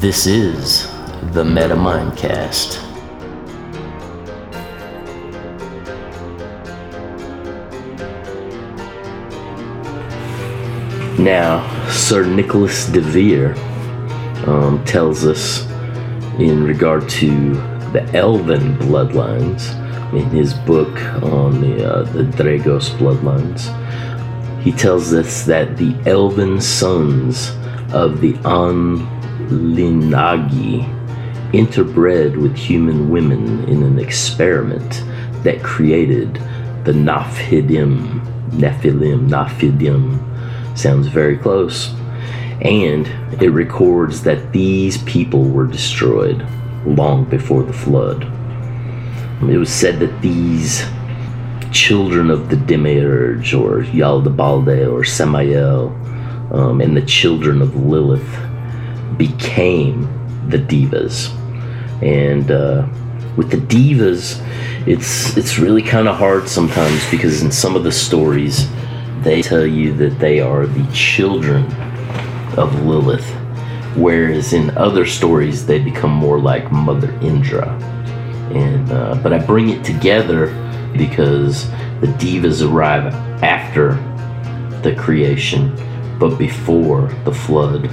This is the Meta MettaMindCast. Now, Sir Nicholas de Vere um, tells us in regard to the elven bloodlines in his book on the, uh, the Dregos bloodlines. He tells us that the elven sons of the Anunnaki interbred with human women in an experiment that created the Naphidim. Nephilim, Naphidim. Sounds very close. And it records that these people were destroyed long before the flood. It was said that these children of the Demiurge, or Yaldabaoth, or Samael, um, and the children of Lilith became the divas. And uh, with the divas, it's it's really kind of hard sometimes because in some of the stories, they tell you that they are the children of Lilith, whereas in other stories they become more like Mother Indra. And uh, but I bring it together because the divas arrive after the creation, but before the flood.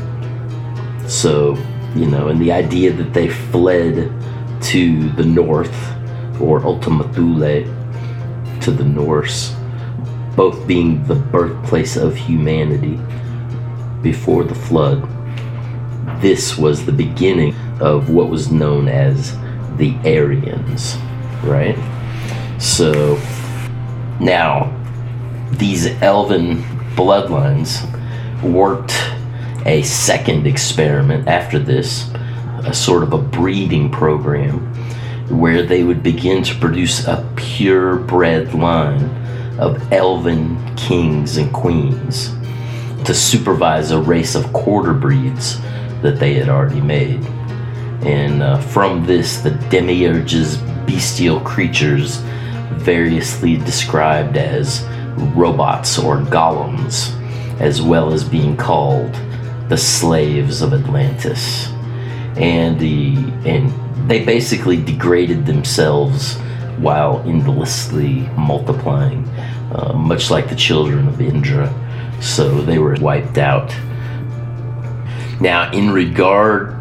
So you know, and the idea that they fled to the north or Ultima Thule to the Norse, both being the birthplace of humanity before the flood. This was the beginning of what was known as the Aryans, right? So now these elven bloodlines worked a second experiment after this, a sort of a breeding program where they would begin to produce a purebred line of elven kings and queens to supervise a race of quarter breeds that they had already made. And uh, from this, the demiurge's bestial creatures, variously described as robots or golems, as well as being called the slaves of Atlantis. And the and they basically degraded themselves while endlessly multiplying, uh, much like the children of Indra. So they were wiped out. Now, in regard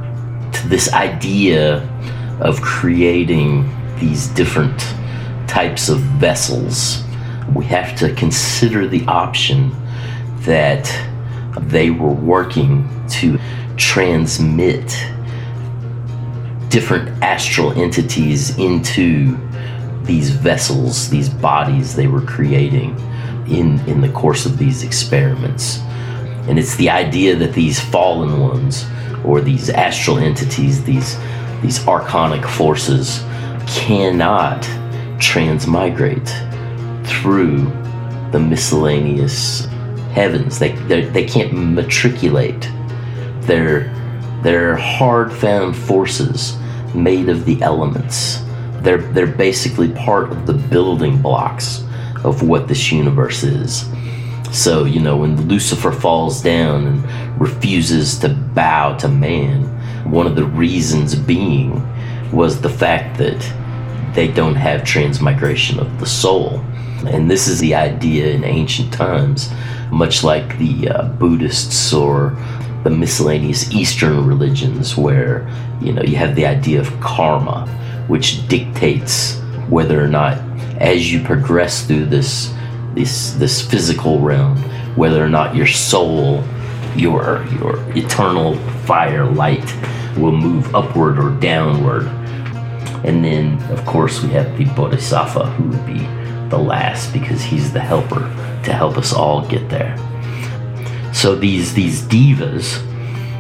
to this idea of creating these different types of vessels, we have to consider the option that they were working to transmit different astral entities into these vessels, these bodies they were creating in, in the course of these experiments. And it's the idea that these fallen ones, or these astral entities, these, these archonic forces, cannot transmigrate through the miscellaneous heavens. They, they can't matriculate. They're, they're hard found forces made of the elements. They're, they're basically part of the building blocks of what this universe is. So, you know, when Lucifer falls down and refuses to bow to man, one of the reasons being was the fact that they don't have transmigration of the soul. And this is the idea in ancient times, much like the uh, Buddhists or the miscellaneous Eastern religions, where you know you have the idea of karma, which dictates whether or not, as you progress through this this this physical realm, whether or not your soul, your your eternal fire light, will move upward or downward. And then, of course, we have the Bodhisattva, who would be the last because he's the helper to help us all get there. So these these divas,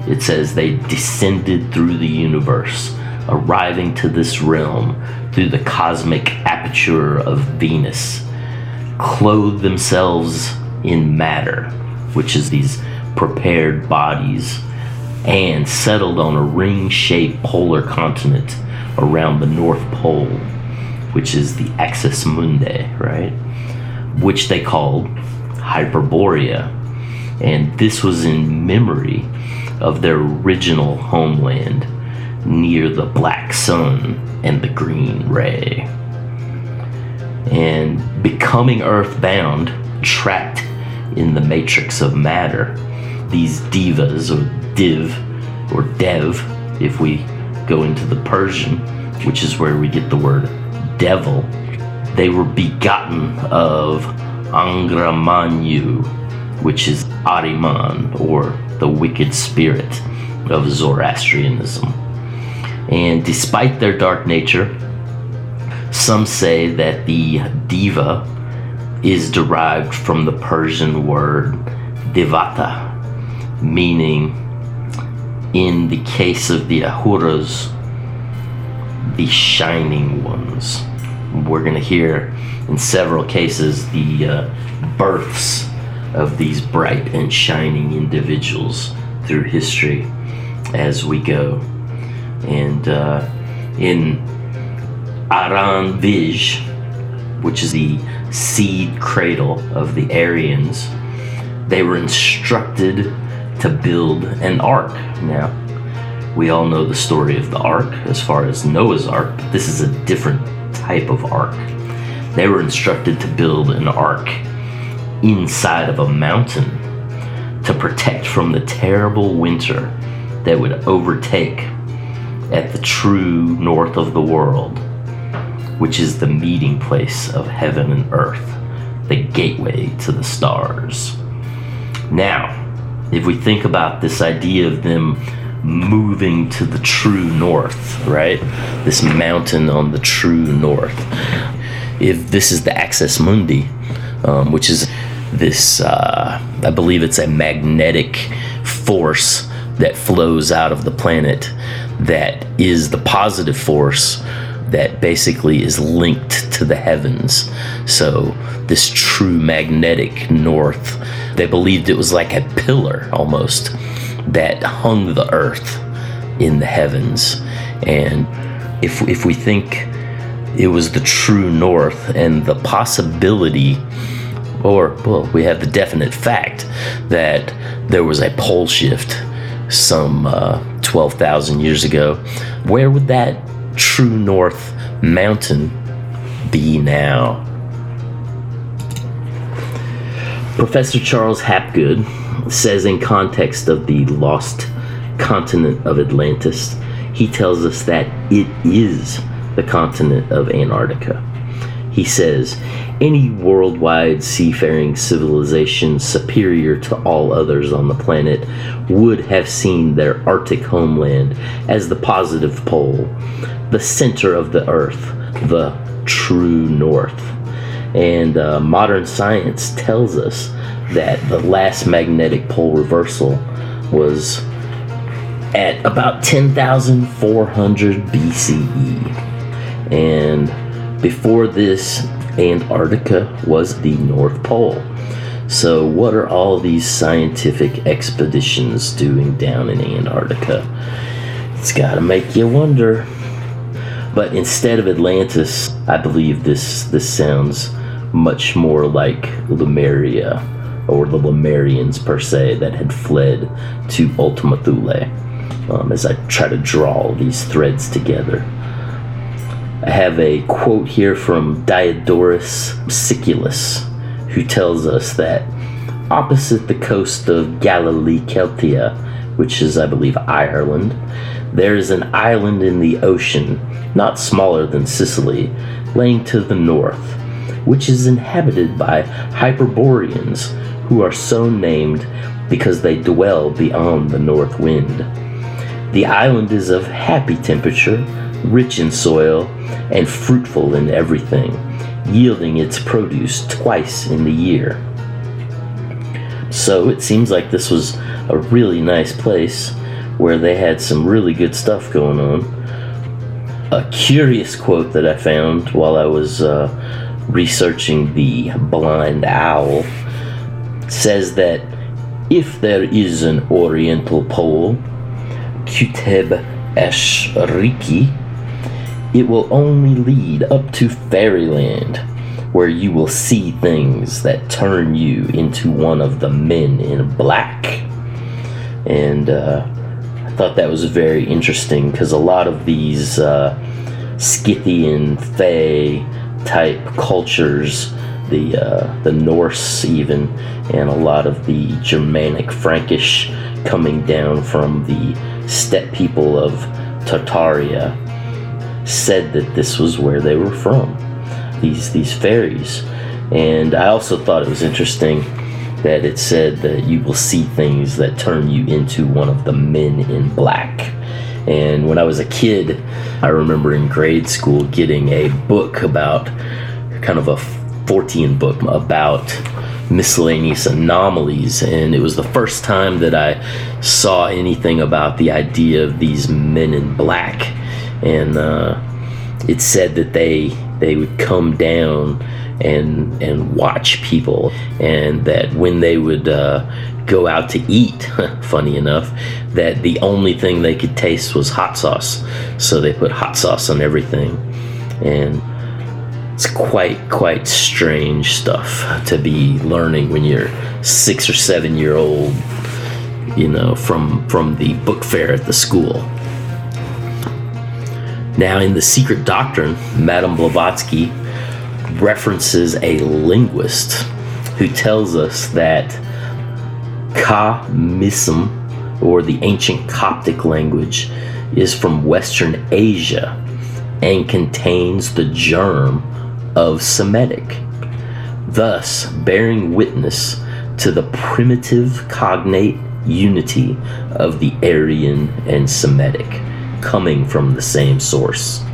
it says they descended through the universe, arriving to this realm through the cosmic aperture of Venus, clothed themselves in matter, which is these prepared bodies, and settled on a ring-shaped polar continent around the North Pole which is the axis mundi, right? Which they called Hyperborea. And this was in memory of their original homeland near the black sun and the green ray. And becoming earthbound, trapped in the matrix of matter, these divas or div or dev, if we go into the Persian, which is where we get the word devil, they were begotten of Angra Mainyu, which is Ahriman or the wicked spirit of Zoroastrianism. And despite their dark nature, some say that the diva is derived from the Persian word devata, meaning, in the case of the Ahuras, the shining ones. We're going to hear in several cases the uh, births of these bright and shining individuals through history as we go. And uh, in Aran Vij, which is the seed cradle of the Aryans, they were instructed to build an ark. Now, we all know the story of the ark as far as Noah's ark, but this is a different type of ark. They were instructed to build an ark inside of a mountain to protect from the terrible winter that would overtake at the true north of the world, which is the meeting place of heaven and earth, the gateway to the stars. Now, if we think about this idea of them moving to the true north, right? This mountain on the true north. If this is the Axis Mundi, um, which is this, uh, I believe it's a magnetic force that flows out of the planet that is the positive force that basically is linked to the heavens. So, this true magnetic north, they believed it was like a pillar almost that hung the earth in the heavens. And if, if we think it was the true north and the possibility, or, well, we have the definite fact that there was a pole shift some uh, 12,000 years ago, where would that true north mountain be now? Professor Charles Hapgood says in context of the lost continent of Atlantis, he tells us that it is the continent of Antarctica. He says, any worldwide seafaring civilization superior to all others on the planet would have seen their Arctic homeland as the positive pole, the center of the Earth, the true north. And uh, modern science tells us that the last magnetic pole reversal was at about 10,400 BCE. And before this, Antarctica was the North Pole. So, what are all these scientific expeditions doing down in Antarctica? It's got to make you wonder. But instead of Atlantis, I believe this this sounds much more like Lemuria or the Lemurians per se that had fled to Ultima Thule. Um, as I try to draw these threads together. I have a quote here from Diodorus Siculus, who tells us that opposite the coast of Galilee Celtia, which is, I believe, Ireland, there is an island in the ocean, not smaller than Sicily, laying to the north, which is inhabited by Hyperboreans, who are so named because they dwell beyond the north wind. The island is of happy temperature, rich in soil, and fruitful in everything, yielding its produce twice in the year. So it seems like this was a really nice place where they had some really good stuff going on. A curious quote that I found while I was uh, researching the blind owl says that if there is an oriental pole, Kuteb Ashriki, it will only lead up to fairyland, where you will see things that turn you into one of the men in black. And uh, I thought that was very interesting because a lot of these uh, Scythian, Fey type cultures, the uh, the Norse even, and a lot of the Germanic, Frankish coming down from the steppe people of Tartaria, said that this was where they were from. These these fairies, and I also thought it was interesting that it said that you will see things that turn you into one of the men in black. And when I was a kid, I remember in grade school getting a book about kind of a Fortean book about miscellaneous anomalies, and it was the first time that I saw anything about the idea of these men in black. And uh, it said that they they would come down and and watch people, and that when they would uh, go out to eat, funny enough, that the only thing they could taste was hot sauce. So they put hot sauce on everything, and it's quite quite strange stuff to be learning when you're six or seven year old, you know, from from the book fair at the school. Now, in the Secret Doctrine, Madame Blavatsky references a linguist who tells us that Khamism, or the ancient Coptic language, is from Western Asia and contains the germ of Semitic, thus bearing witness to the primitive cognate unity of the Aryan and Semitic coming from the same source.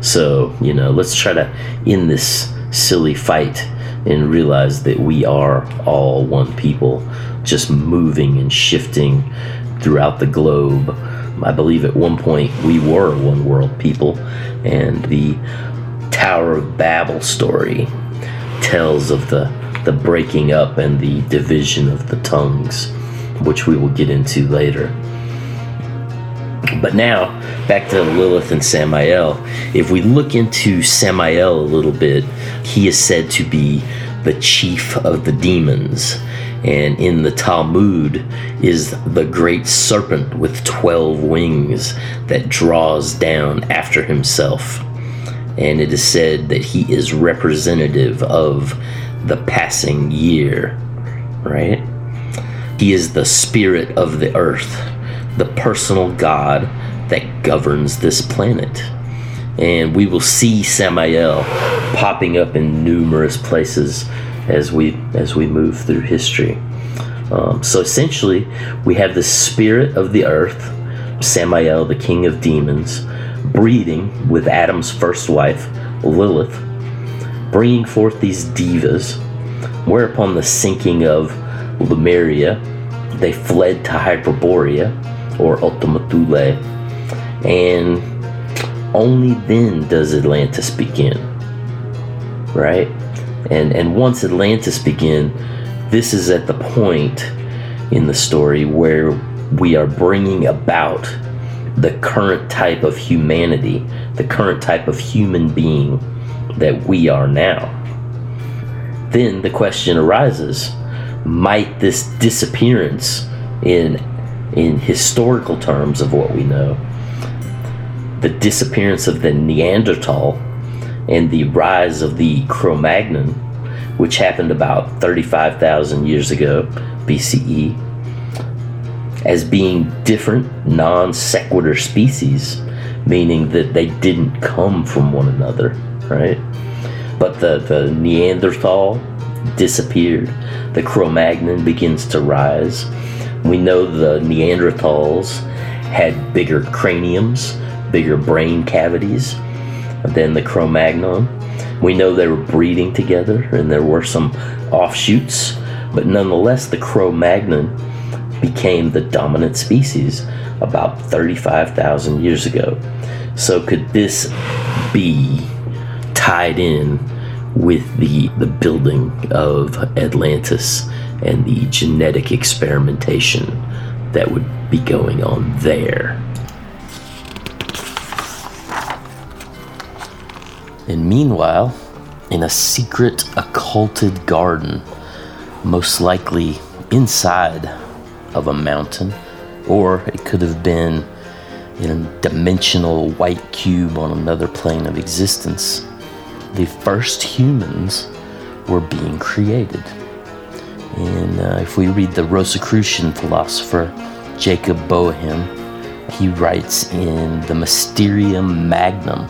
So, you know, let's try to end this silly fight and realize that we are all one people, just moving and shifting throughout the globe. I believe at one point we were one world people, and the Tower of Babel story tells of the, the breaking up and the division of the tongues, which we will get into later. But now, back to Lilith and Samael. If we look into Samael a little bit, he is said to be the chief of the demons. And in the Talmud is the great serpent with 12 wings that draws down after himself. And it is said that he is representative of the passing year, right? He is the spirit of the earth the personal God that governs this planet. And we will see Samael popping up in numerous places as we as we move through history. Um, so essentially, we have the spirit of the earth, Samael, the king of demons, breeding with Adam's first wife, Lilith, bringing forth these divas. Whereupon the sinking of Lemuria, they fled to Hyperborea, or Ultima Thule, and only then does Atlantis begin. Right? And and once Atlantis begin, this is at the point in the story where we are bringing about the current type of humanity, the current type of human being that we are now. Then the question arises might this disappearance in in historical terms of what we know, the disappearance of the Neanderthal and the rise of the Cro Magnon, which happened about 35,000 years ago, BCE, as being different non sequitur species, meaning that they didn't come from one another, right? But the, the Neanderthal disappeared, the Cro Magnon begins to rise we know the Neanderthals had bigger craniums, bigger brain cavities than the Cro Magnon. We know they were breeding together and there were some offshoots, but nonetheless, the Cro Magnon became the dominant species about 35,000 years ago. So, could this be tied in with the, the building of Atlantis and the genetic experimentation that would be going on there. And meanwhile, in a secret occulted garden, most likely inside of a mountain, Or it could have been in a dimensional white cube on another plane of existence. The first humans were being created. And uh, if we read the Rosicrucian philosopher Jacob Boehme, he writes in the Mysterium Magnum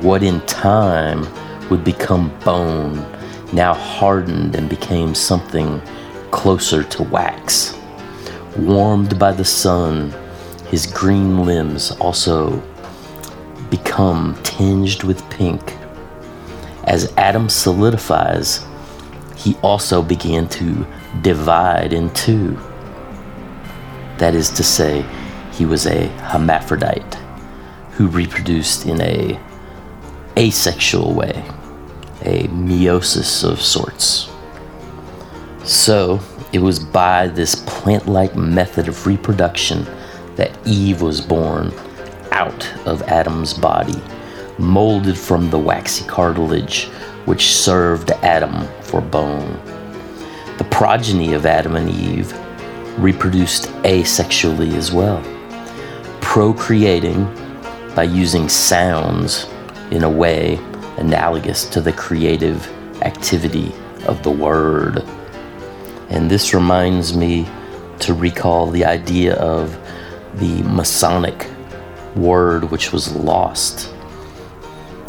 what in time would become bone, now hardened and became something closer to wax. Warmed by the sun, his green limbs also become tinged with pink. As Adam solidifies, he also began to divide in two. That is to say, he was a hermaphrodite who reproduced in a asexual way, a meiosis of sorts. So, it was by this plant like method of reproduction that Eve was born out of Adam's body, molded from the waxy cartilage which served Adam for bone. The progeny of Adam and Eve reproduced asexually as well, procreating by using sounds in a way analogous to the creative activity of the word. And this reminds me to recall the idea of the Masonic word which was lost.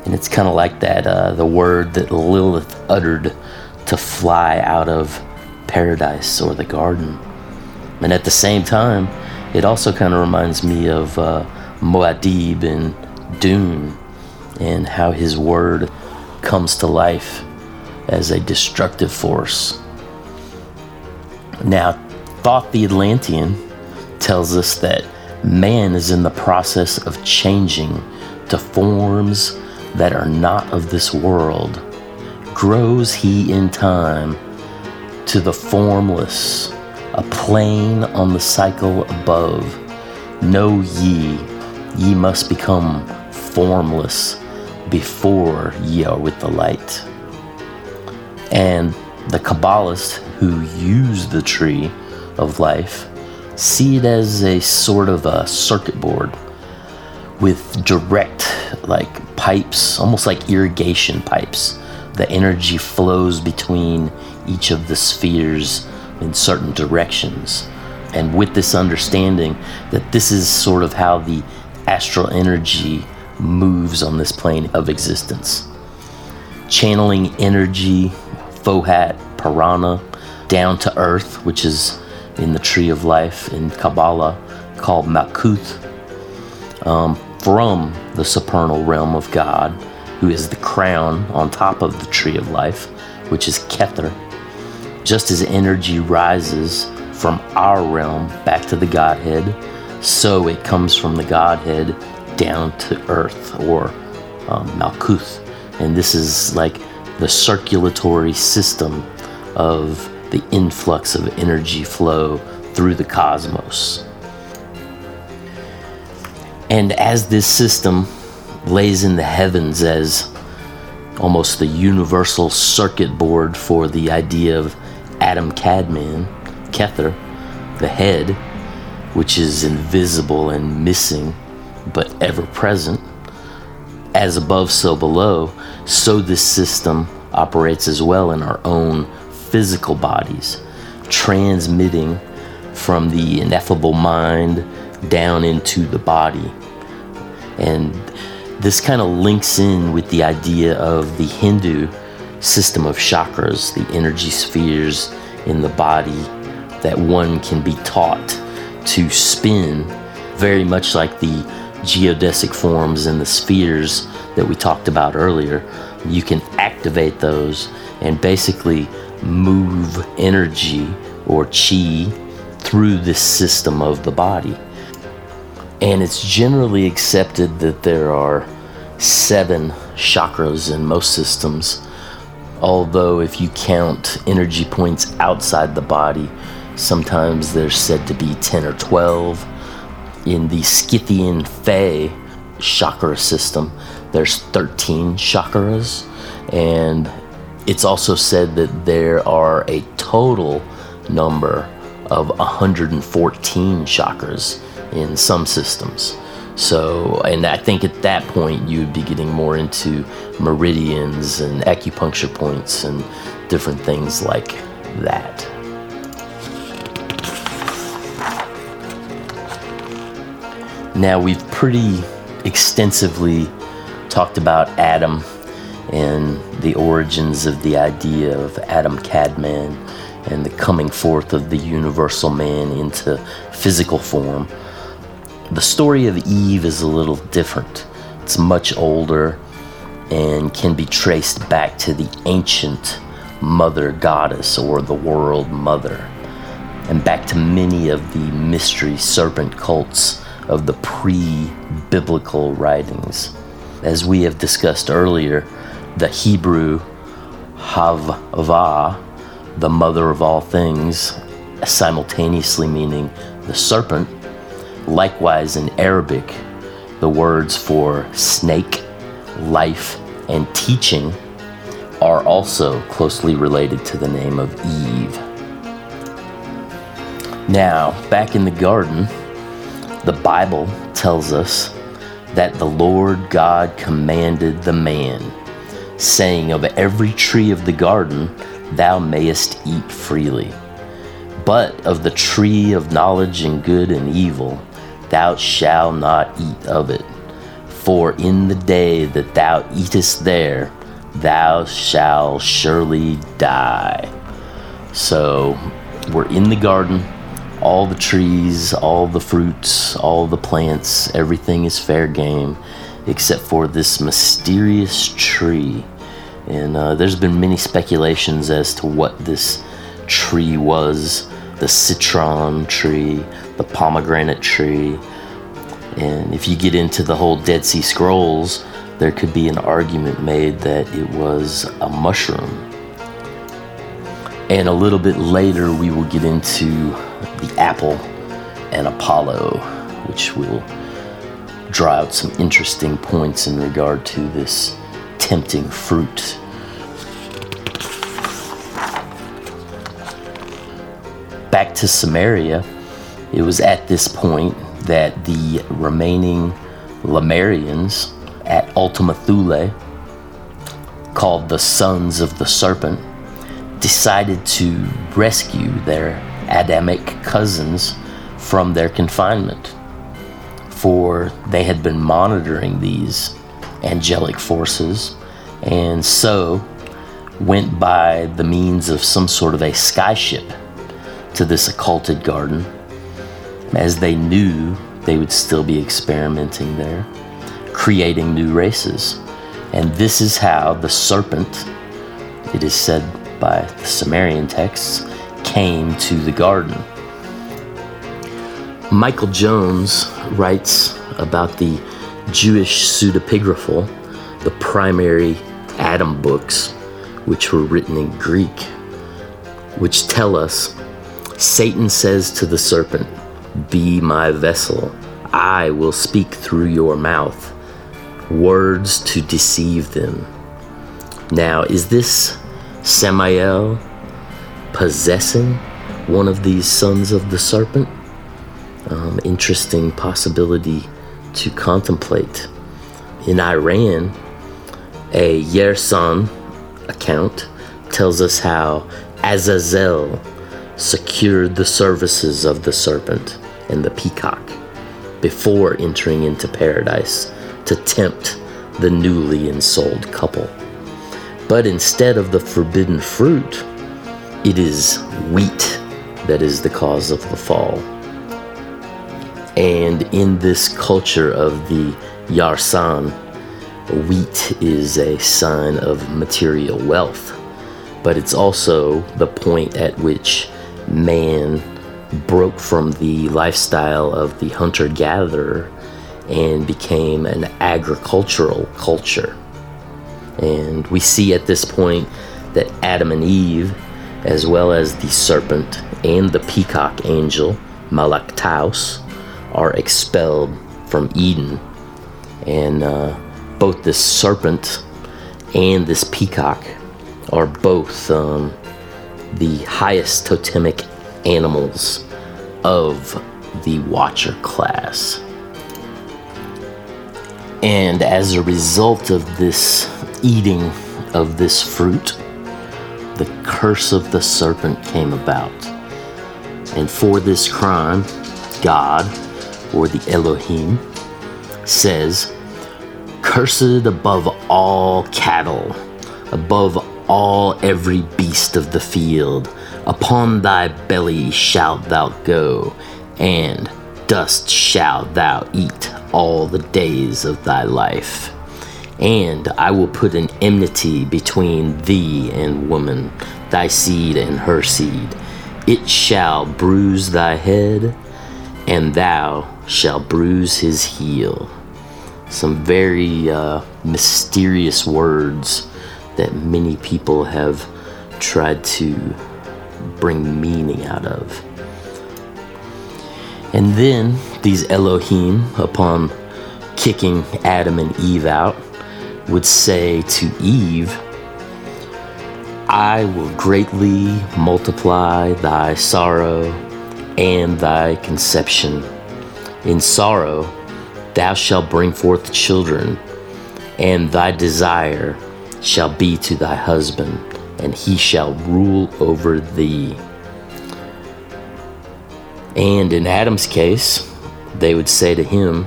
And it's kind of like that uh, the word that Lilith uttered to fly out of paradise or the garden. And at the same time, it also kind of reminds me of uh, Muad'Dib in Dune and how his word comes to life as a destructive force. Now, Thoth the Atlantean tells us that man is in the process of changing to forms that are not of this world. Grows he in time to the formless, a plane on the cycle above. Know ye, ye must become formless before ye are with the light. And the Kabbalists who use the tree of life see it as a sort of a circuit board with direct, like pipes, almost like irrigation pipes. The energy flows between each of the spheres in certain directions. And with this understanding that this is sort of how the astral energy moves on this plane of existence. Channeling energy, Fohat, Prana, down to earth, which is in the tree of life in Kabbalah called Malkuth, um, from the supernal realm of God, who is the crown on top of the tree of life, which is Kether. Just as energy rises from our realm back to the Godhead, so it comes from the Godhead down to earth or um, Malkuth. And this is like the circulatory system of the influx of energy flow through the cosmos. And as this system lays in the heavens as almost the universal circuit board for the idea of Adam Kadmon, Kether, the head, which is invisible and missing but ever present, as above, so below, so this system operates as well in our own physical bodies, transmitting from the ineffable mind down into the body. And this kind of links in with the idea of the Hindu system of chakras, the energy spheres in the body that one can be taught to spin, very much like the geodesic forms and the spheres that we talked about earlier. You can activate those and basically move energy or chi through this system of the body. And it's generally accepted that there are seven chakras in most systems, although, if you count energy points outside the body, sometimes there's said to be 10 or 12. In the Scythian Fae chakra system, there's 13 chakras, and it's also said that there are a total number of 114 chakras in some systems. So, and I think at that point you would be getting more into meridians and acupuncture points and different things like that. Now, we've pretty extensively talked about Adam and the origins of the idea of Adam Kadmon and the coming forth of the universal man into physical form. The story of Eve is a little different. It's much older and can be traced back to the ancient mother goddess or the world mother, and back to many of the mystery serpent cults of the pre biblical writings. As we have discussed earlier, the Hebrew Havva, the mother of all things, simultaneously meaning the serpent, Likewise, in Arabic, the words for snake, life, and teaching are also closely related to the name of Eve. Now, back in the garden, the Bible tells us that the Lord God commanded the man, saying, Of every tree of the garden thou mayest eat freely, but of the tree of knowledge and good and evil thou shalt not eat of it. For in the day that thou eatest there, thou shalt surely die. So we're in the garden, all the trees, all the fruits, all the plants, everything is fair game except for this mysterious tree. And uh, there's been many speculations as to what this tree was the citron tree, the pomegranate tree. And if you get into the whole Dead Sea Scrolls, there could be an argument made that it was a mushroom. And a little bit later, we will get into the apple and Apollo, which will draw out some interesting points in regard to this tempting fruit. Back to Samaria, it was at this point that the remaining Lemurians at Ultima Thule, called the Sons of the Serpent, decided to rescue their Adamic cousins from their confinement. For they had been monitoring these angelic forces and so went by the means of some sort of a skyship to this occulted garden as they knew they would still be experimenting there, creating new races. And this is how the serpent, it is said by the Sumerian texts, came to the garden. Michael Jones writes about the Jewish pseudepigraphal, the primary Adam books, which were written in Greek, which tell us Satan says to the serpent, Be my vessel, I will speak through your mouth, words to deceive them. Now, is this Samael possessing one of these sons of the serpent? Um, interesting possibility to contemplate. In Iran, a Yarsan account tells us how Azazel secured the services of the serpent and the peacock before entering into paradise to tempt the newly ensouled couple. But instead of the forbidden fruit, it is wheat that is the cause of the fall. And in this culture of the Yarsan, wheat is a sign of material wealth, but it's also the point at which man broke from the lifestyle of the hunter gatherer and became an agricultural culture. And we see at this point that Adam and Eve, as well as the serpent and the peacock angel, Malaktaus, are expelled from Eden. And uh, both this serpent and this peacock are both um, the highest totemic animals of the Watcher class. And as a result of this eating of this fruit, the curse of the serpent came about. And for this crime, God, or the Elohim, says, Cursed above all cattle, above all every beast of the field, upon thy belly shalt thou go, and dust shalt thou eat all the days of thy life. And I will put an enmity between thee and woman, thy seed and her seed. It shall bruise thy head, and thou shalt bruise his heel. Some very uh, mysterious words that many people have tried to bring meaning out of. And then these Elohim, upon kicking Adam and Eve out, would say to Eve, I will greatly multiply thy sorrow and thy conception. In sorrow thou shalt bring forth children, and thy desire shall be to thy husband, and he shall rule over thee. And in Adam's case, they would say to him,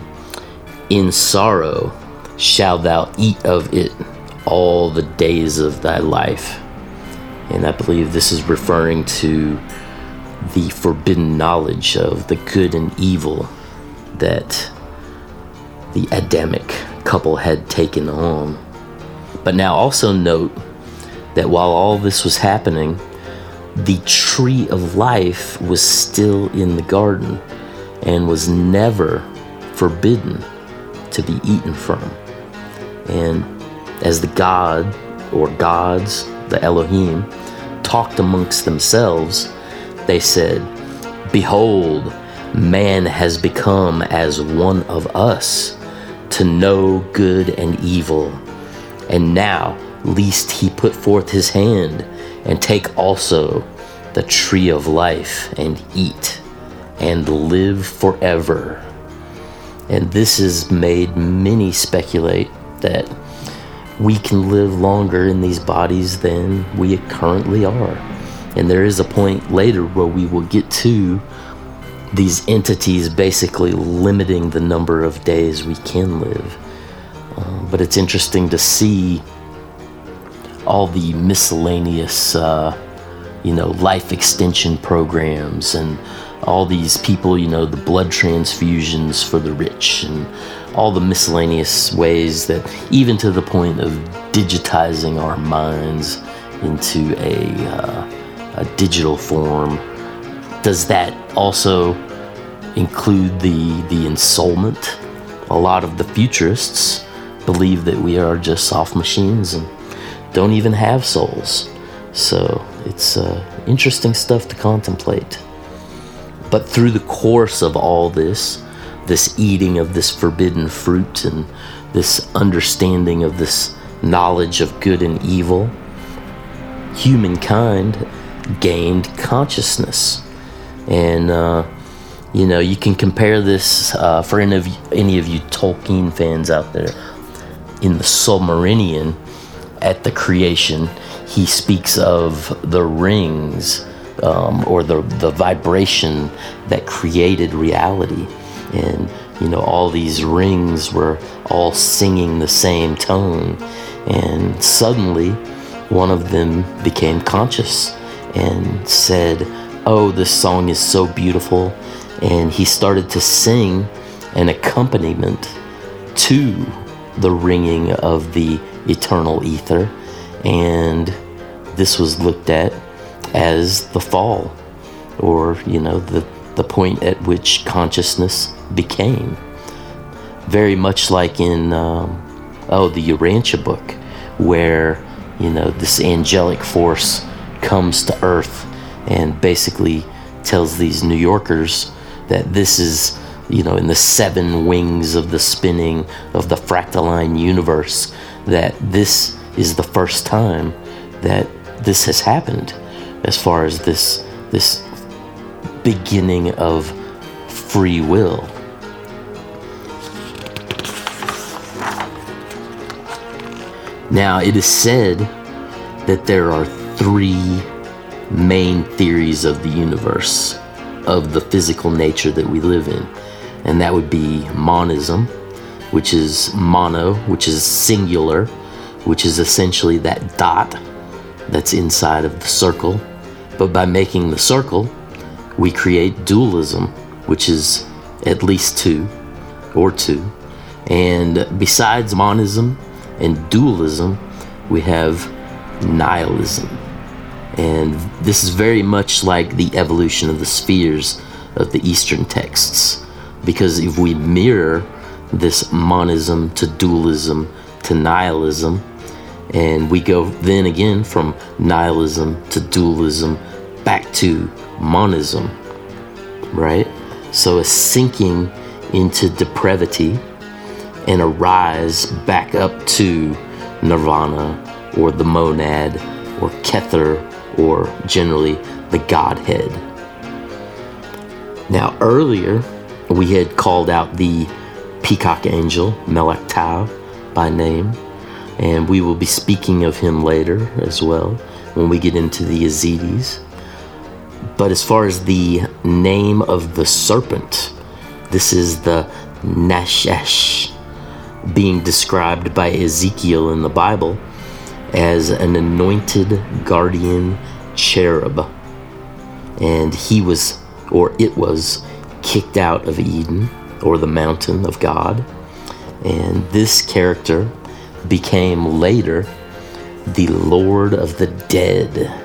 In sorrow shalt thou eat of it all the days of thy life. And I believe this is referring to the forbidden knowledge of the good and evil that the Adamic couple had taken on. But now also note that while all this was happening, the tree of life was still in the garden and was never forbidden to be eaten from. And as the God or gods, the Elohim, talked amongst themselves, they said, Behold, man has become as one of us to know good and evil. And now, lest he put forth his hand and take also the tree of life and eat and live forever. And this has made many speculate that we can live longer in these bodies than we currently are. And there is a point later where we will get to these entities basically limiting the number of days we can live. Uh, but it's interesting to see all the miscellaneous, uh, you know, life extension programs and all these people, you know, the blood transfusions for the rich and all the miscellaneous ways that, even to the point of digitizing our minds into a, uh, a digital form, does that also include the, the ensoulment? A lot of the futurists believe that we are just soft machines and don't even have souls. So it's uh, interesting stuff to contemplate. But through the course of all this, this eating of this forbidden fruit and this understanding of this knowledge of good and evil, humankind gained consciousness. And, uh, you know, you can compare this uh, for any of, you, any of you Tolkien fans out there. In the Silmarillion, at the creation, he speaks of the rings um, or the, the vibration that created reality. And, you know, all these rings were all singing the same tone. And suddenly, one of them became conscious and said, Oh, this song is so beautiful. And he started to sing an accompaniment to the ringing of the eternal ether. And this was looked at as the fall, or, you know, the, the point at which consciousness became. Very much like in, um, oh, the Urantia book, where, you know, this angelic force comes to Earth and basically tells these New Yorkers that this is, you know, in the seven wings of the spinning of the fractaline universe, that this is the first time that this has happened as far as this this beginning of free will. Now, it is said that there are three main theories of the universe, of the physical nature that we live in. And that would be monism, which is mono, which is singular, which is essentially that dot that's inside of the circle. But by making the circle, we create dualism, which is at least two or two. And besides monism and dualism, we have nihilism. And this is very much like the evolution of the spheres of the Eastern texts. Because if we mirror this monism to dualism to nihilism, and we go then again from nihilism to dualism back to monism, right? So a sinking into depravity and a rise back up to nirvana or the monad or kether or generally the Godhead. Now, earlier we had called out the peacock angel, Melech Tau, by name, and we will be speaking of him later as well when we get into the Yazidis. But as far as the name of the serpent, this is the Nachash, being described by Ezekiel in the Bible as an anointed guardian cherub. And he was, or it was, kicked out of Eden, or the mountain of God. And this character became later the Lord of the Dead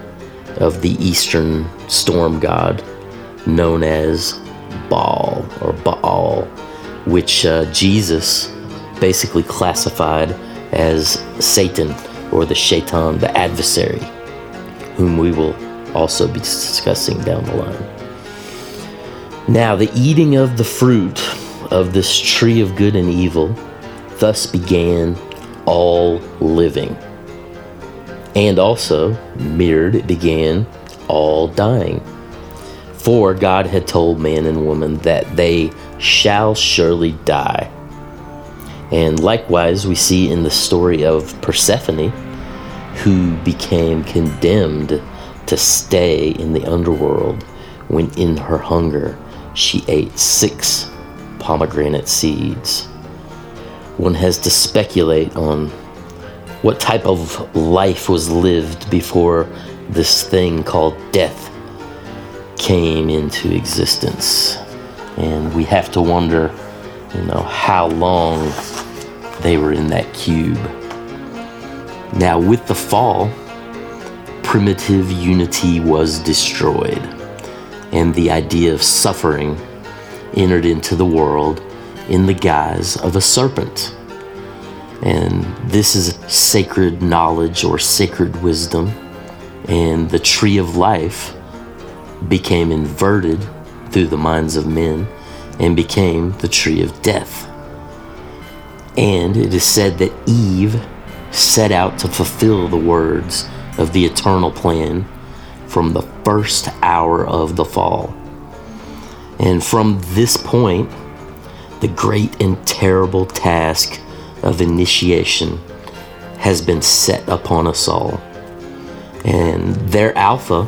of the Eastern storm god, known as Baal or Baal, which uh, Jesus basically classified as Satan or the Shaitan, the adversary, whom we will also be discussing down the line. Now, the eating of the fruit of this tree of good and evil thus began all living. And also, mirrored, it began all dying. For God had told man and woman that they shall surely die. And likewise, we see in the story of Persephone, who became condemned to stay in the underworld when in her hunger she ate six pomegranate seeds. One has to speculate on what type of life was lived before this thing called death came into existence. And we have to wonder, you know, how long they were in that cube. Now, with the fall, primitive unity was destroyed, and the idea of suffering entered into the world in the guise of a serpent. And this is sacred knowledge or sacred wisdom. And the tree of life became inverted through the minds of men and became the tree of death. And it is said that Eve set out to fulfill the words of the eternal plan from the first hour of the fall. And from this point, the great and terrible task of initiation has been set upon us all. And their alpha,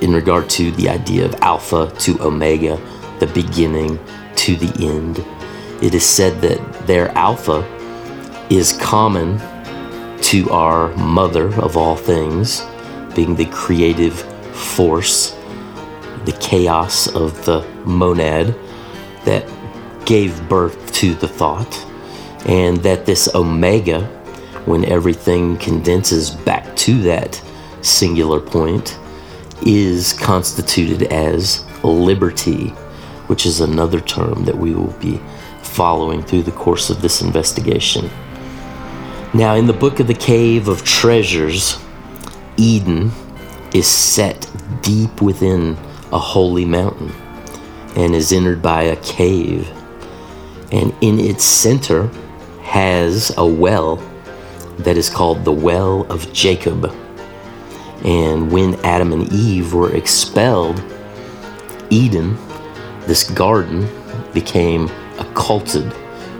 in regard to the idea of alpha to omega, the beginning to the end, it is said that their alpha is common to our mother of all things, being the creative force, the chaos of the monad that gave birth to the thought, and that this omega, when everything condenses back to that singular point, is constituted as liberty, which is another term that we will be following through the course of this investigation. Now, in the book of the Cave of Treasures, Eden is set deep within a holy mountain and is entered by a cave and in its center has a well that is called the Well of Jacob. And when Adam and Eve were expelled Eden, this garden, became occulted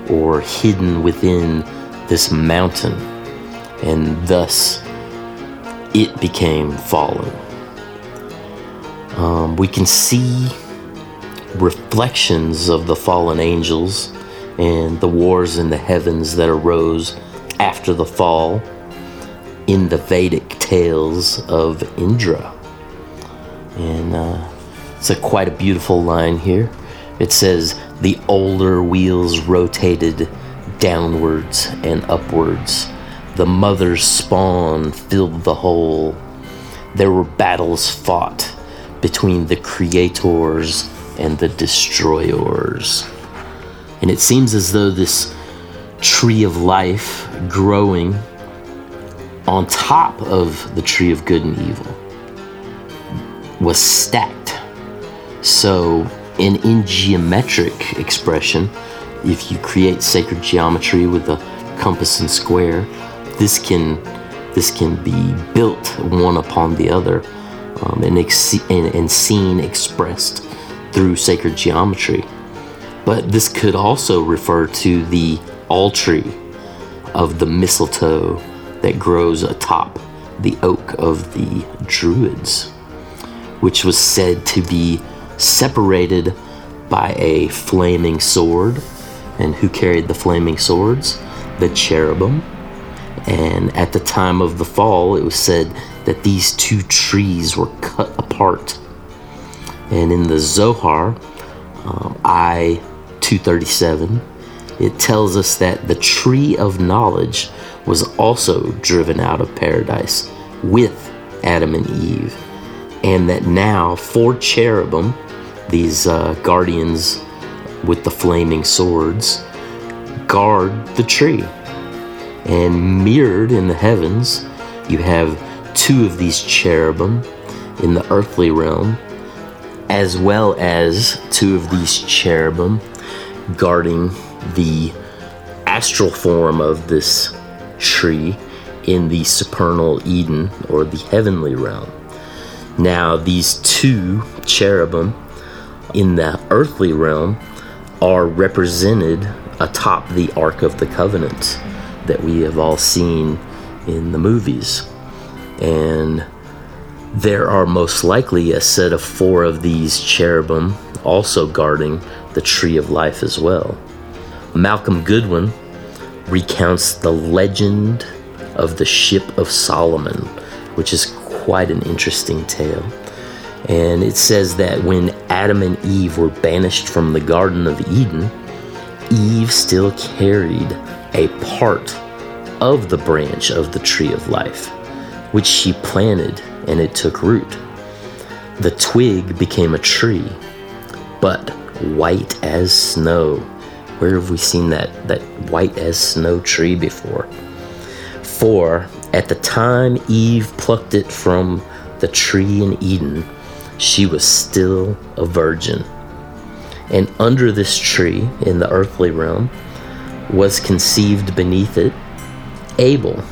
or hidden within this mountain, and thus it became fallen. Um, we can see reflections of the fallen angels and the wars in the heavens that arose after the fall in the Vedic tales of Indra. And uh, it's a quite a beautiful line here. It says, The older wheels rotated downwards and upwards. The mother's spawn filled the hole. There were battles fought between the creators and the destroyers. And it seems as though this tree of life growing on top of the tree of good and evil was stacked. So, in, in geometric expression, if you create sacred geometry with a compass and square, this can this can be built one upon the other um, and, ex- and, and seen expressed through sacred geometry. But this could also refer to the tree of the mistletoe that grows atop the oak of the Druids, which was said to be separated by a flaming sword. And who carried the flaming swords? The cherubim. And at the time of the fall, it was said that these two trees were cut apart. And in the Zohar, um, I 237, it tells us that the tree of knowledge was also driven out of paradise with Adam and Eve. And that now four cherubim, these uh, guardians with the flaming swords, guard the tree. And mirrored in the heavens, you have two of these cherubim in the earthly realm, as well as two of these cherubim guarding the astral form of this tree in the supernal Eden or the heavenly realm. Now, these two cherubim in the earthly realm are represented atop the Ark of the Covenant that we have all seen in the movies. And there are most likely a set of four of these cherubim also guarding the tree of life as well. Malcolm Godwin recounts the legend of the ship of Solomon, which is quite an interesting tale. And it says that when Adam and Eve were banished from the Garden of Eden, Eve still carried a part of the branch of the tree of life, which she planted and it took root. The twig became a tree, but white as snow. Where have we seen that, that white as snow tree before? For at the time Eve plucked it from the tree in Eden, she was still a virgin. And under this tree in the earthly realm was conceived beneath it Abel.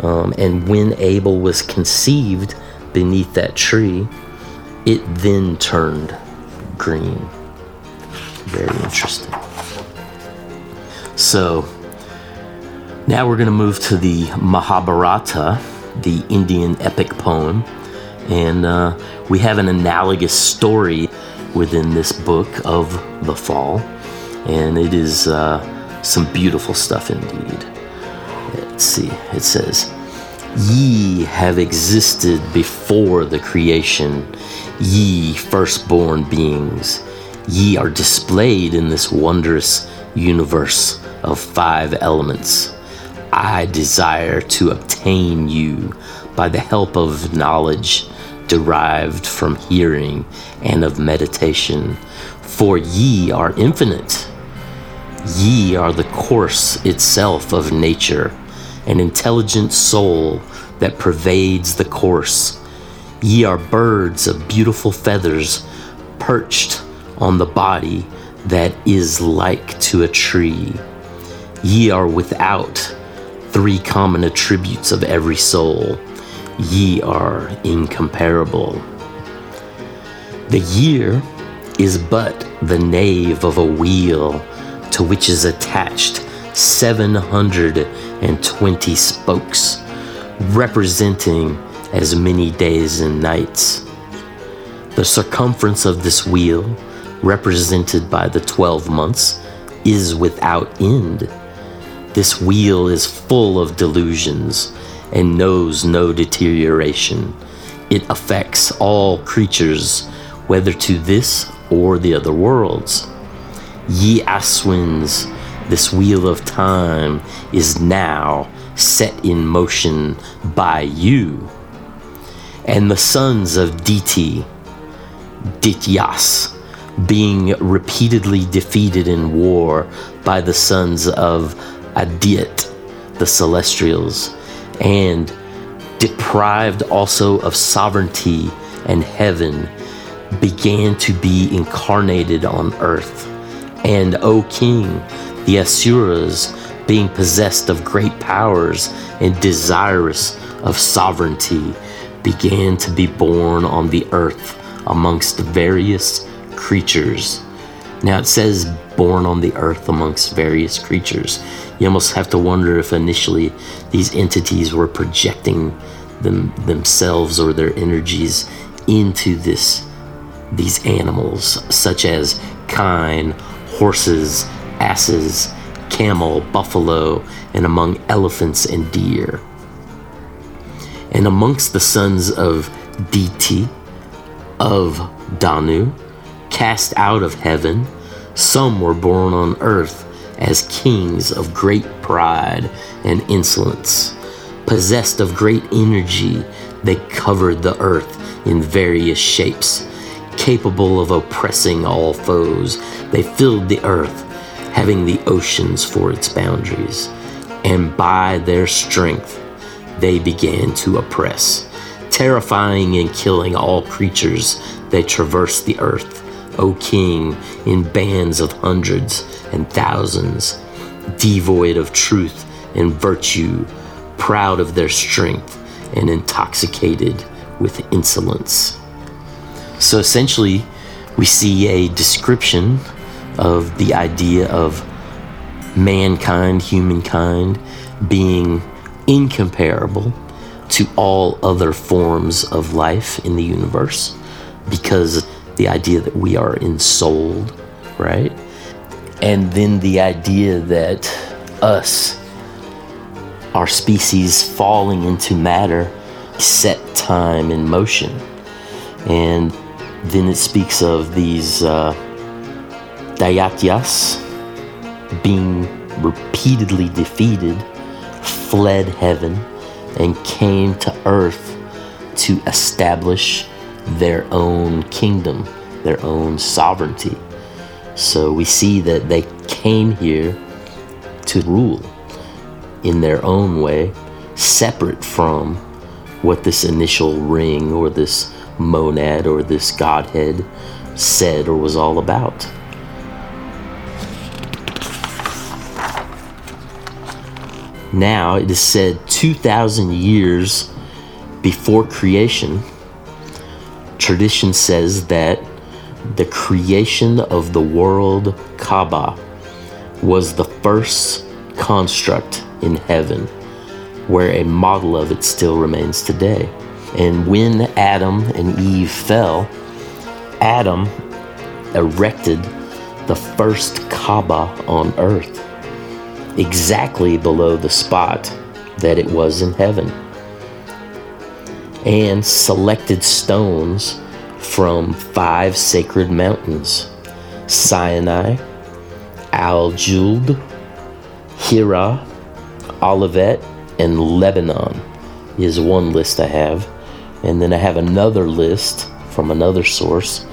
Um, and when Abel was conceived beneath that tree, it then turned green. Very interesting. So now we're going to move to the Mahabharata, the Indian epic poem. And uh, we have an analogous story within this book of the fall. And it is uh, some beautiful stuff indeed. Let's see, it says, Ye have existed before the creation, ye firstborn beings. Ye are displayed in this wondrous universe of five elements. I desire to obtain you by the help of knowledge derived from hearing and of meditation, for ye are infinite. Ye are the course itself of nature, an intelligent soul that pervades the course. Ye are birds of beautiful feathers perched on the body that is like to a tree. Ye are without three common attributes of every soul. Ye are incomparable. The year is but the nave of a wheel to which is attached 720 spokes, representing as many days and nights. The circumference of this wheel, represented by the 12 months, is without end. This wheel is full of delusions and knows no deterioration. It affects all creatures, whether to this or the other worlds. Ye Aswins, this wheel of time is now set in motion by you. And the sons of Diti, Daityas, being repeatedly defeated in war by the sons of Aditi, the celestials, and deprived also of sovereignty and heaven, began to be incarnated on earth. And, O king, the Asuras, being possessed of great powers and desirous of sovereignty, began to be born on the earth amongst various creatures. Now it says born on the earth amongst various creatures. You almost have to wonder if initially these entities were projecting them themselves or their energies into this these animals, such as kine, horses, asses, camel, buffalo, and among elephants and deer. And amongst the sons of Diti, of Danu, cast out of heaven, some were born on earth as kings of great pride and insolence. Possessed of great energy, they covered the earth in various shapes. Capable of oppressing all foes, they filled the earth, having the oceans for its boundaries. And by their strength, they began to oppress. Terrifying and killing all creatures, they traversed the earth O King, in bands of hundreds and thousands, devoid of truth and virtue, proud of their strength and intoxicated with insolence. So essentially, we see a description of the idea of mankind, humankind, being incomparable to all other forms of life in the universe because the idea that we are ensouled, right? And then the idea that us, our species falling into matter, set time in motion. And then it speaks of these uh, Daityas being repeatedly defeated, fled heaven, and came to earth to establish their own kingdom, their own sovereignty. So we see that they came here to rule in their own way, separate from what this initial ring or this monad or this Godhead said or was all about. Now it is said 2,000 years before creation tradition says that the creation of the world Kaaba was the first construct in heaven, where a model of it still remains today. And when Adam and Eve fell, Adam erected the first Kaaba on earth, exactly below the spot that it was in heaven and selected stones from five sacred mountains Sinai, Al Juld, Hira, Olivet, and Lebanon is one list I have. And then I have another list from another source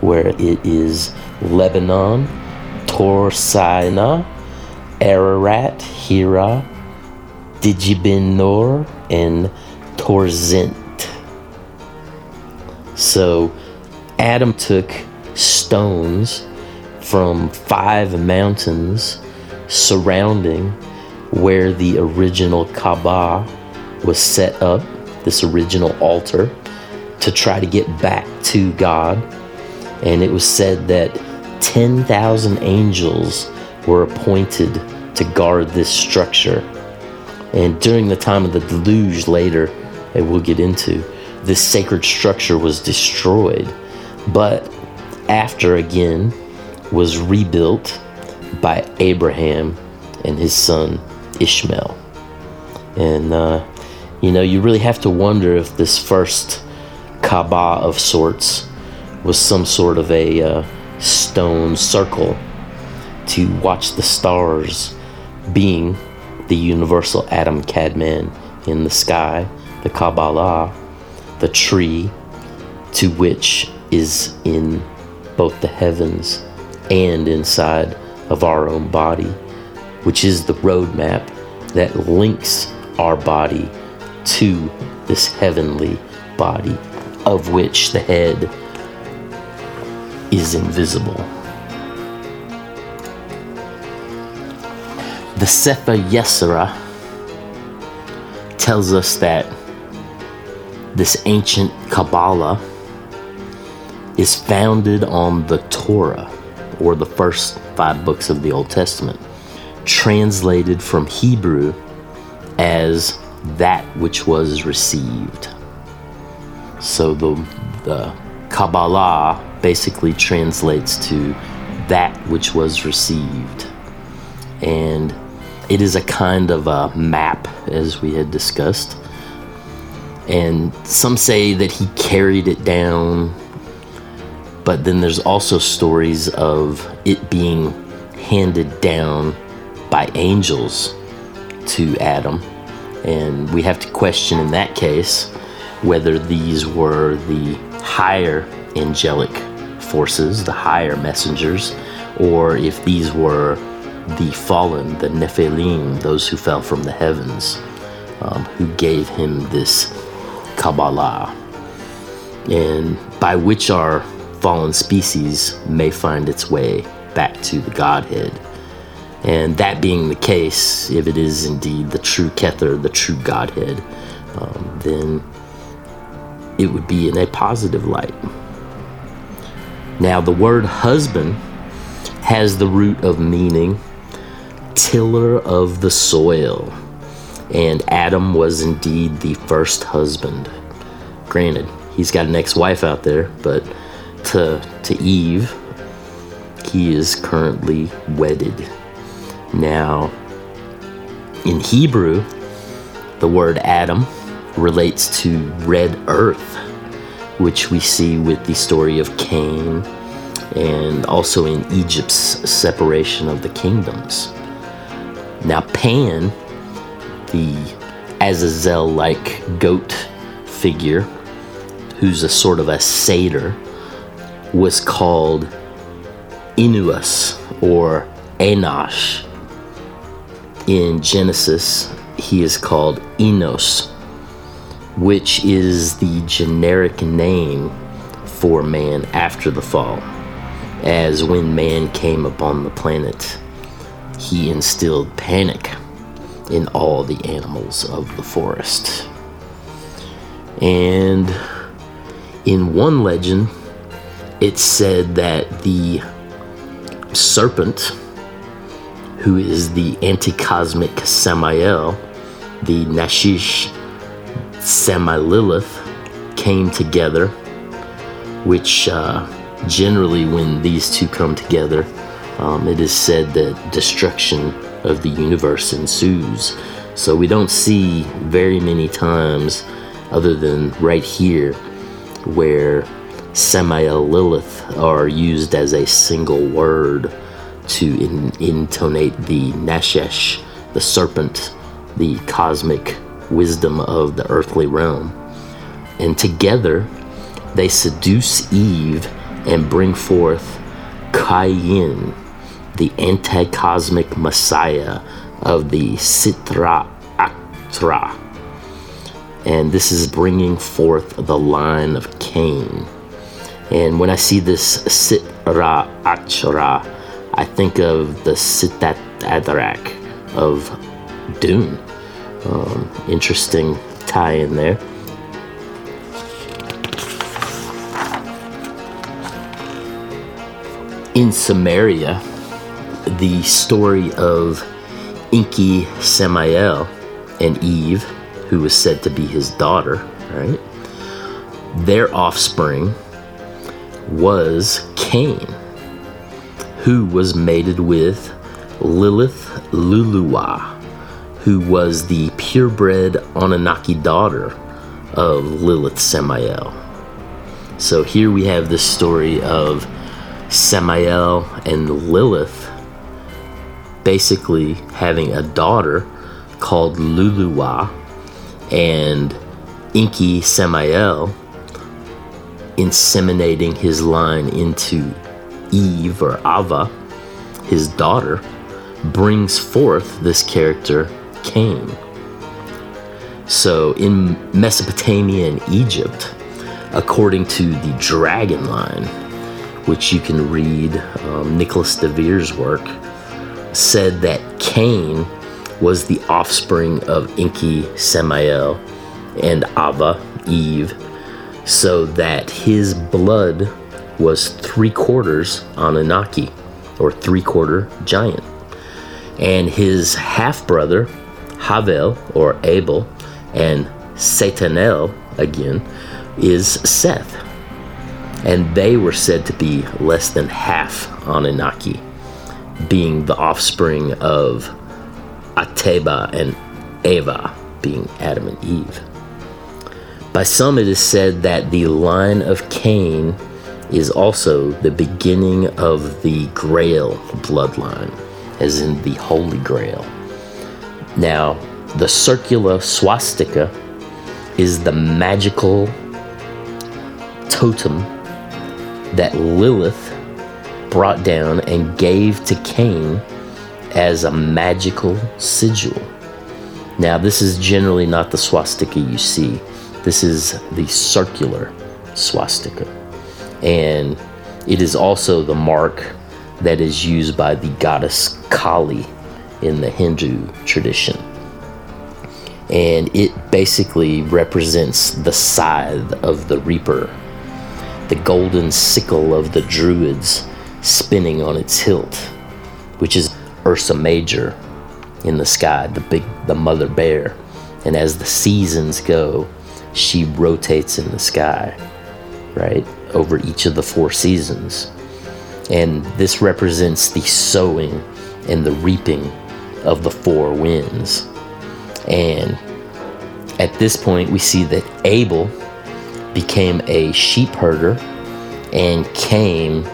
where it is Lebanon, Tor Sinai, Ararat, Hira, Djibin Nor, and Torzint. So Adam took stones from five mountains surrounding where the original Kaaba was set up, this original altar, to try to get back to God. And it was said that 10,000 angels were appointed to guard this structure. And during the time of the deluge later, and we'll get into, this sacred structure was destroyed. But after again was rebuilt by Abraham and his son Ishmael. And, uh, you know, you really have to wonder if this first Kaaba of sorts was some sort of a uh, stone circle to watch the stars being the universal Adam Kadmon in the sky, the Kabbalah, the tree to which is in both the heavens and inside of our own body, which is the roadmap that links our body to this heavenly body, of which the head is invisible. The Sefer Yetzirah tells us that this ancient Kabbalah is founded on the Torah, or the first five books of the Old Testament, translated from Hebrew as that which was received. So the, the Kabbalah basically translates to that which was received. And it is a kind of a map, as we had discussed. And some say that he carried it down, but then there's also stories of it being handed down by angels to Adam. And we have to question in that case whether these were the higher angelic forces, the higher messengers, or if these were the fallen, the Nephilim, those who fell from the heavens, um, who gave him this Kabbalah, and by which our fallen species may find its way back to the Godhead. And that being the case, if it is indeed the true Kether, the true Godhead, um, then it would be in a positive light. Now, the word husband has the root of meaning tiller of the soil, and Adam was indeed the first husband. Granted, he's got an ex wife out there, but to, to Eve, he is currently wedded. Now, in Hebrew, the word Adam relates to red earth, which we see with the story of Cain and also in Egypt's separation of the kingdoms. Now, Pan, the Azazel like goat figure, who's a sort of a satyr, was called Inuus or Enosh. In Genesis, he is called Enos, which is the generic name for man after the fall. As when man came upon the planet, he instilled panic in all the animals of the forest. And in one legend, it said that the serpent, who is the anti-cosmic Samael, the Nachash Semi-Lilith, came together, which uh, generally when these two come together, um, it is said that destruction of the universe ensues. So we don't see very many times, other than right here, where Samael Lilith are used as a single word to in, intonate the Nachash, the serpent, the cosmic wisdom of the earthly realm. And together they seduce Eve and bring forth Cain, the anti cosmic messiah of the Sitra Achra. And this is bringing forth the line of Cain. And when I see this Sitra Achra, I think of the Sitat Adrak of Dune. Um, interesting tie in there. in Sumeria, the story of Enki Samael and Eve, who was said to be his daughter, right? Their offspring was Cain, who was mated with Lilith Lulua, who was the purebred Anunnaki daughter of Lilith Samael. So here we have this story of Samael and Lilith basically having a daughter called Lulua and Enki Samael inseminating his line into Eve or Ava, his daughter, brings forth this character Cain. So in Mesopotamia and Egypt, according to the dragon line, which you can read um, Nicholas de Vere's work, said that Cain was the offspring of Enki, Samael, and Ava, Eve, so that his blood was three quarters Anunnaki, or three quarter giant. And his half brother, Havel, or Abel, and Satanel, again, is Seth and they were said to be less than half Anunnaki, being the offspring of Ateba and Eva, being Adam and Eve. By some, it is said that the line of Cain is also the beginning of the Grail bloodline, as in the Holy Grail. Now, the circular swastika is the magical totem that Lilith brought down and gave to Cain as a magical sigil. Now, this is generally not the swastika you see, this is the circular swastika. And it is also the mark that is used by the goddess Kali in the Hindu tradition. And it basically represents the scythe of the reaper the golden sickle of the Druids spinning on its hilt, which is Ursa Major in the sky, the big, the mother bear. And as the seasons go, she rotates in the sky, right, over each of the four seasons. And this represents the sowing and the reaping of the four winds. And at this point, we see that Abel became a sheep herder, and Cain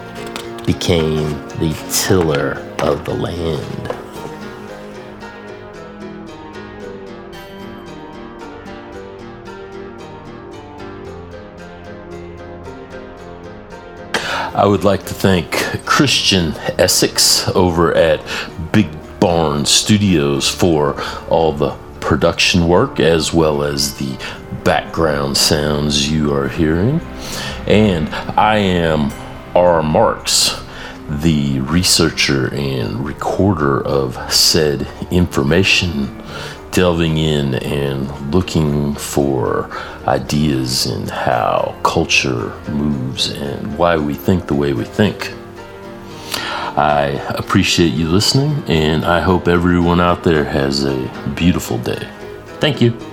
became the tiller of the land. I would like to thank Christian Essex over at Big Barn Studios for all the production work as well as the background sounds you are hearing. And I am R. Marx, the researcher and recorder of said information, delving in and looking for ideas in how culture moves and why we think the way we think. I appreciate you listening, and I hope everyone out there has a beautiful day. Thank you.